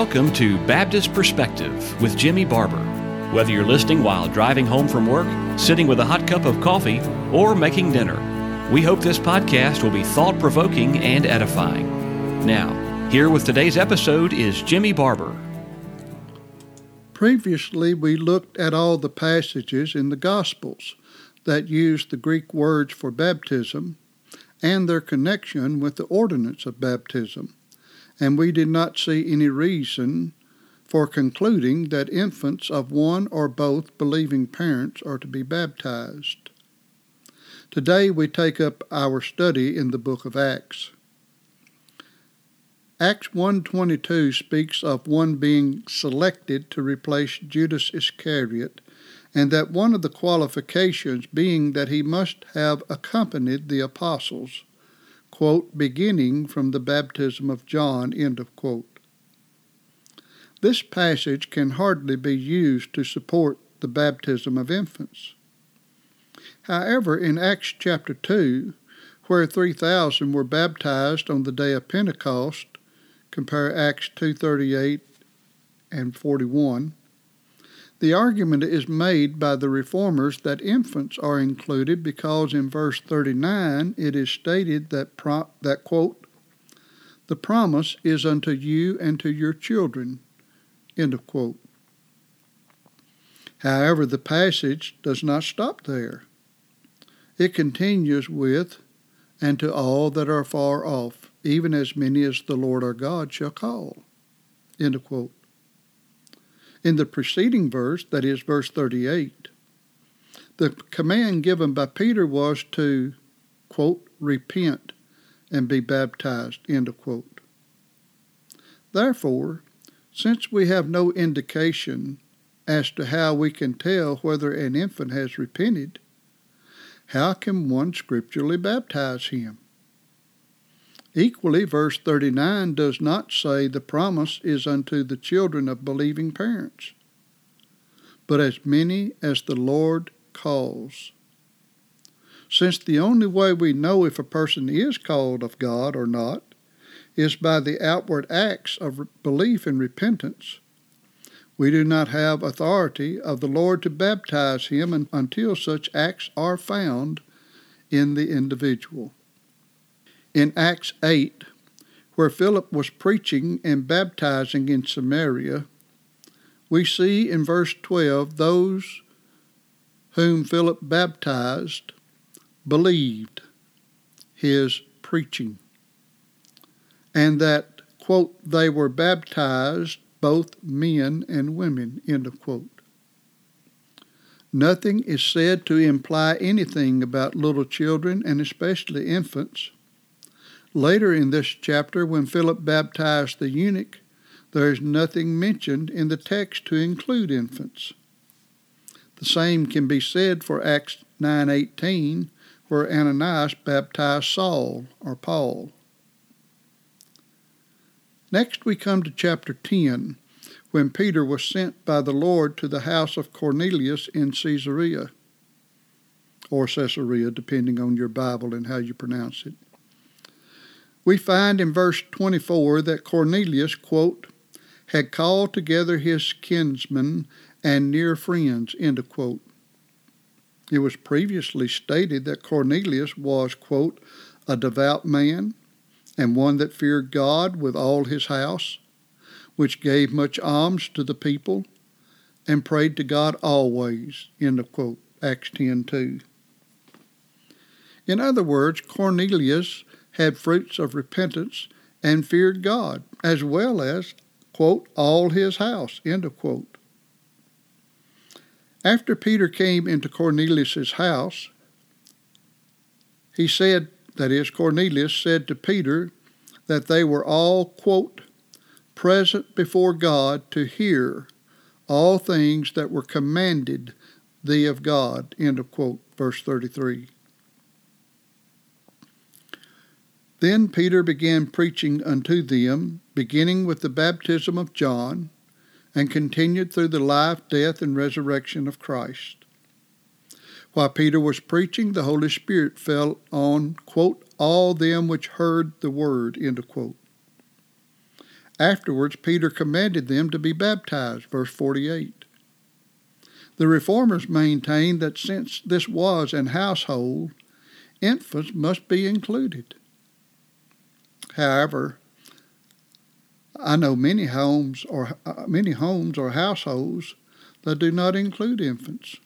welcome to Baptist Perspective with Jimmy Barber. Whether you're listening while driving home from work, sitting with a hot cup of coffee, or making dinner, we hope this podcast will be thought provoking and edifying. Now, here with today's episode is Jimmy Barber. Previously, we looked at all the passages in the Gospels that use the Greek words for baptism and their connection with the ordinance of baptism and we did not see any reason for concluding that infants of one or both believing parents are to be baptized. Today we take up our study in the book of Acts. Acts 1:22 speaks of one being selected to replace Judas Iscariot and that one of the qualifications being that he must have accompanied the apostles quote, beginning from the baptism of John, end of quote. This passage can hardly be used to support the baptism of infants. However, in Acts chapter 2, where 3,000 were baptized on the day of Pentecost, compare Acts 2:38 and 41, the argument is made by the reformers that infants are included because in verse 39 it is stated that, pro- that quote, the promise is unto you and to your children, end of quote. However, the passage does not stop there. It continues with, and to all that are far off, even as many as the Lord our God shall call. End of quote. In the preceding verse, that is verse 38, the command given by Peter was to, quote, repent and be baptized, end of quote. Therefore, since we have no indication as to how we can tell whether an infant has repented, how can one scripturally baptize him? Equally, verse 39 does not say the promise is unto the children of believing parents, but as many as the Lord calls. Since the only way we know if a person is called of God or not is by the outward acts of belief and repentance, we do not have authority of the Lord to baptize him until such acts are found in the individual in Acts 8, where Philip was preaching and baptizing in Samaria, we see in verse 12 those whom Philip baptized believed his preaching, and that, quote, they were baptized both men and women, end of quote. Nothing is said to imply anything about little children and especially infants Later in this chapter, when Philip baptized the eunuch, there is nothing mentioned in the text to include infants. The same can be said for Acts 9:18, where Ananias baptized Saul or Paul. Next we come to chapter 10, when Peter was sent by the Lord to the house of Cornelius in Caesarea, or Caesarea, depending on your Bible and how you pronounce it we find in verse 24 that Cornelius, quote, had called together his kinsmen and near friends, end of quote. It was previously stated that Cornelius was, quote, a devout man and one that feared God with all his house, which gave much alms to the people and prayed to God always, end of quote, Acts 10 2. In other words, Cornelius had fruits of repentance and feared God, as well as, quote, all his house, end of quote. After Peter came into Cornelius's house, he said, that is, Cornelius said to Peter that they were all, quote, present before God to hear all things that were commanded thee of God, end of quote, verse 33. Then Peter began preaching unto them, beginning with the baptism of John, and continued through the life, death, and resurrection of Christ. While Peter was preaching, the Holy Spirit fell on, quote, all them which heard the word. Afterwards, Peter commanded them to be baptized, verse 48. The reformers maintained that since this was an household, infants must be included. However, I know many homes or uh, many homes or households that do not include infants.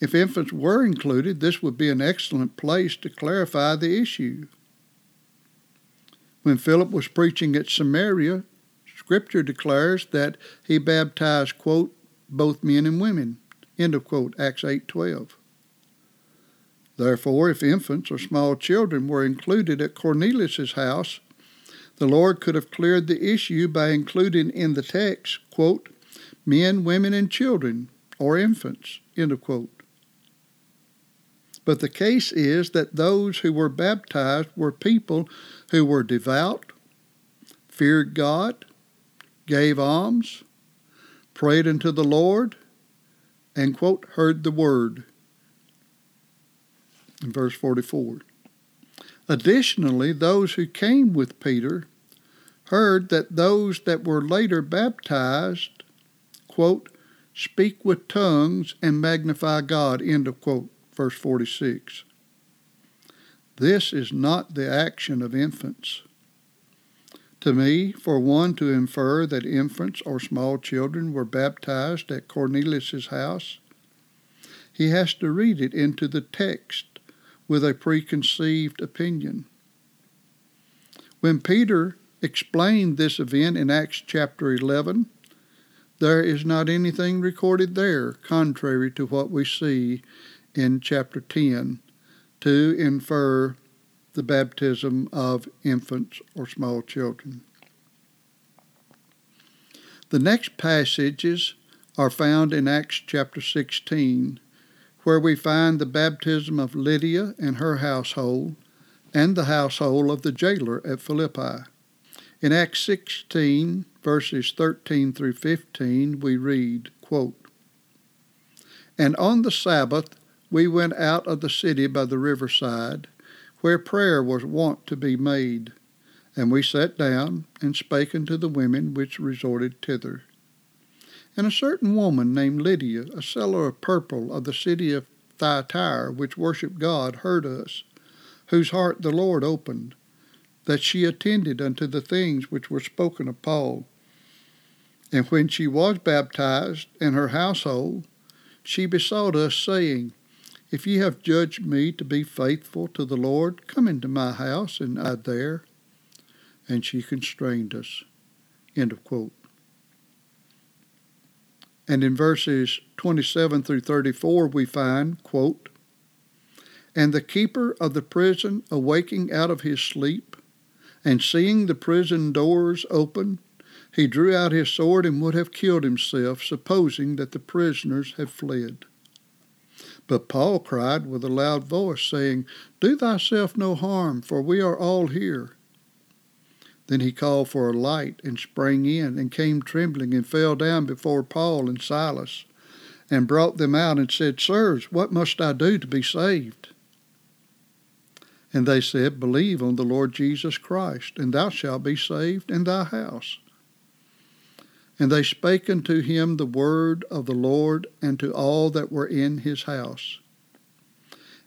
If infants were included, this would be an excellent place to clarify the issue. When Philip was preaching at Samaria, Scripture declares that he baptized, quote, both men and women, end of quote, Acts 8.12. Therefore, if infants or small children were included at Cornelius's house, the Lord could have cleared the issue by including in the text, quote, men, women, and children, or infants, end of quote. But the case is that those who were baptized were people who were devout, feared God, gave alms, prayed unto the Lord, and, quote, heard the word. In verse 44. Additionally, those who came with Peter heard that those that were later baptized, quote, speak with tongues and magnify God, end of quote verse 46. This is not the action of infants. To me, for one to infer that infants or small children were baptized at Cornelius's house, he has to read it into the text with a preconceived opinion. When Peter explained this event in Acts chapter 11, there is not anything recorded there contrary to what we see in chapter 10 to infer the baptism of infants or small children. The next passages are found in Acts chapter 16, where we find the baptism of Lydia and her household and the household of the jailer at Philippi. In Acts 16, verses 13 through 15, we read, quote, And on the Sabbath we went out of the city by the riverside, where prayer was wont to be made. And we sat down and spake unto the women which resorted thither. And a certain woman named Lydia, a seller of purple of the city of Thyatira, which worshipped God, heard us, whose heart the Lord opened, that she attended unto the things which were spoken of Paul. And when she was baptized, and her household, she besought us, saying, if ye have judged me to be faithful to the Lord, come into my house, and I there. And she constrained us. End of quote. And in verses 27 through 34, we find, quote, And the keeper of the prison, awaking out of his sleep, and seeing the prison doors open, he drew out his sword and would have killed himself, supposing that the prisoners had fled. But Paul cried with a loud voice, saying, Do thyself no harm, for we are all here. Then he called for a light and sprang in, and came trembling and fell down before Paul and Silas, and brought them out and said, Sirs, what must I do to be saved? And they said, Believe on the Lord Jesus Christ, and thou shalt be saved in thy house. And they spake unto him the word of the Lord and to all that were in his house.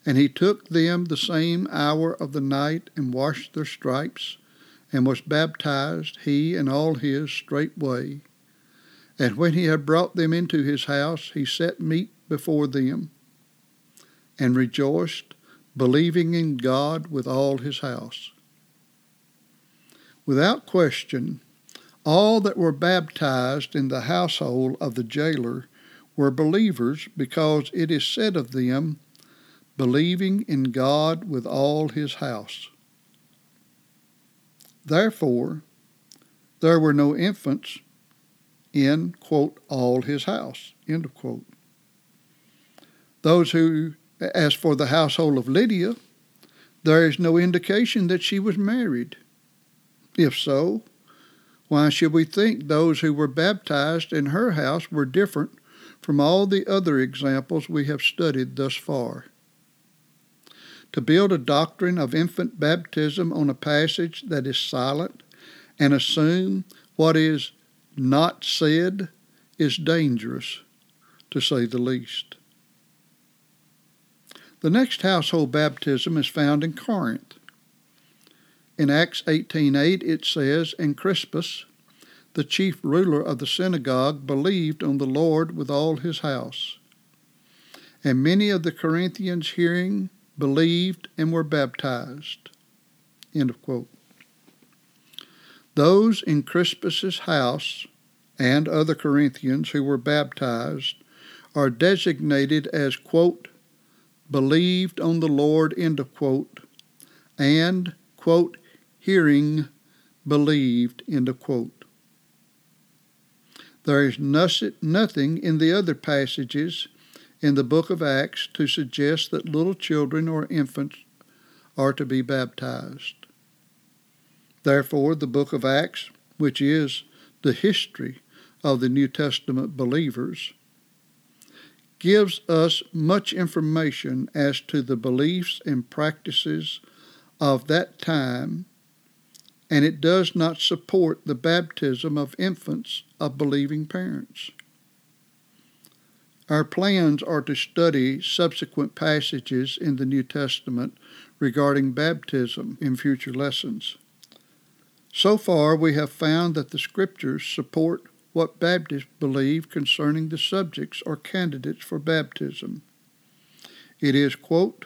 And he took them the same hour of the night and washed their stripes, and was baptized, he and all his, straightway. And when he had brought them into his house, he set meat before them, and rejoiced, believing in God with all his house. Without question, all that were baptized in the household of the jailer were believers because it is said of them, believing in God with all his house. Therefore, there were no infants in, quote, all his house, end of quote. Those who, as for the household of Lydia, there is no indication that she was married. If so, why should we think those who were baptized in her house were different from all the other examples we have studied thus far? To build a doctrine of infant baptism on a passage that is silent and assume what is not said is dangerous, to say the least. The next household baptism is found in Corinth. In Acts 18:8 it says, "And Crispus, the chief ruler of the synagogue, believed on the Lord with all his house. And many of the Corinthians hearing believed and were baptized." End of quote. Those in Crispus's house and other Corinthians who were baptized are designated as, quote, believed on the Lord, end of quote, and, quote, hearing believed, end of quote. There is nothing in the other passages in the book of Acts to suggest that little children or infants are to be baptized. Therefore, the book of Acts, which is the history of the New Testament believers, gives us much information as to the beliefs and practices of that time, and it does not support the baptism of infants of believing parents. Our plans are to study subsequent passages in the New Testament regarding baptism in future lessons. So far, we have found that the Scriptures support what Baptists believe concerning the subjects or candidates for baptism. It is, quote,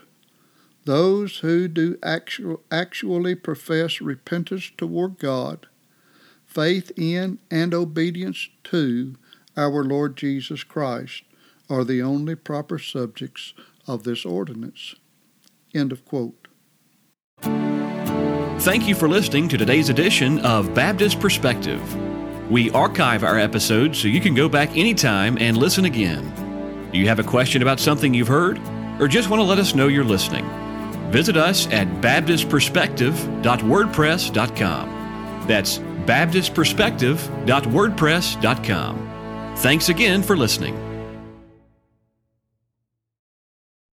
those who do actual, actually profess repentance toward God, faith in and obedience to our Lord Jesus Christ are the only proper subjects of this ordinance. End of quote. Thank you for listening to today's edition of Baptist Perspective. We archive our episodes so you can go back anytime and listen again. Do you have a question about something you've heard? Or just want to let us know you're listening? Visit us at baptistperspective.wordpress.com. That's baptistperspective.wordpress.com. Thanks again for listening.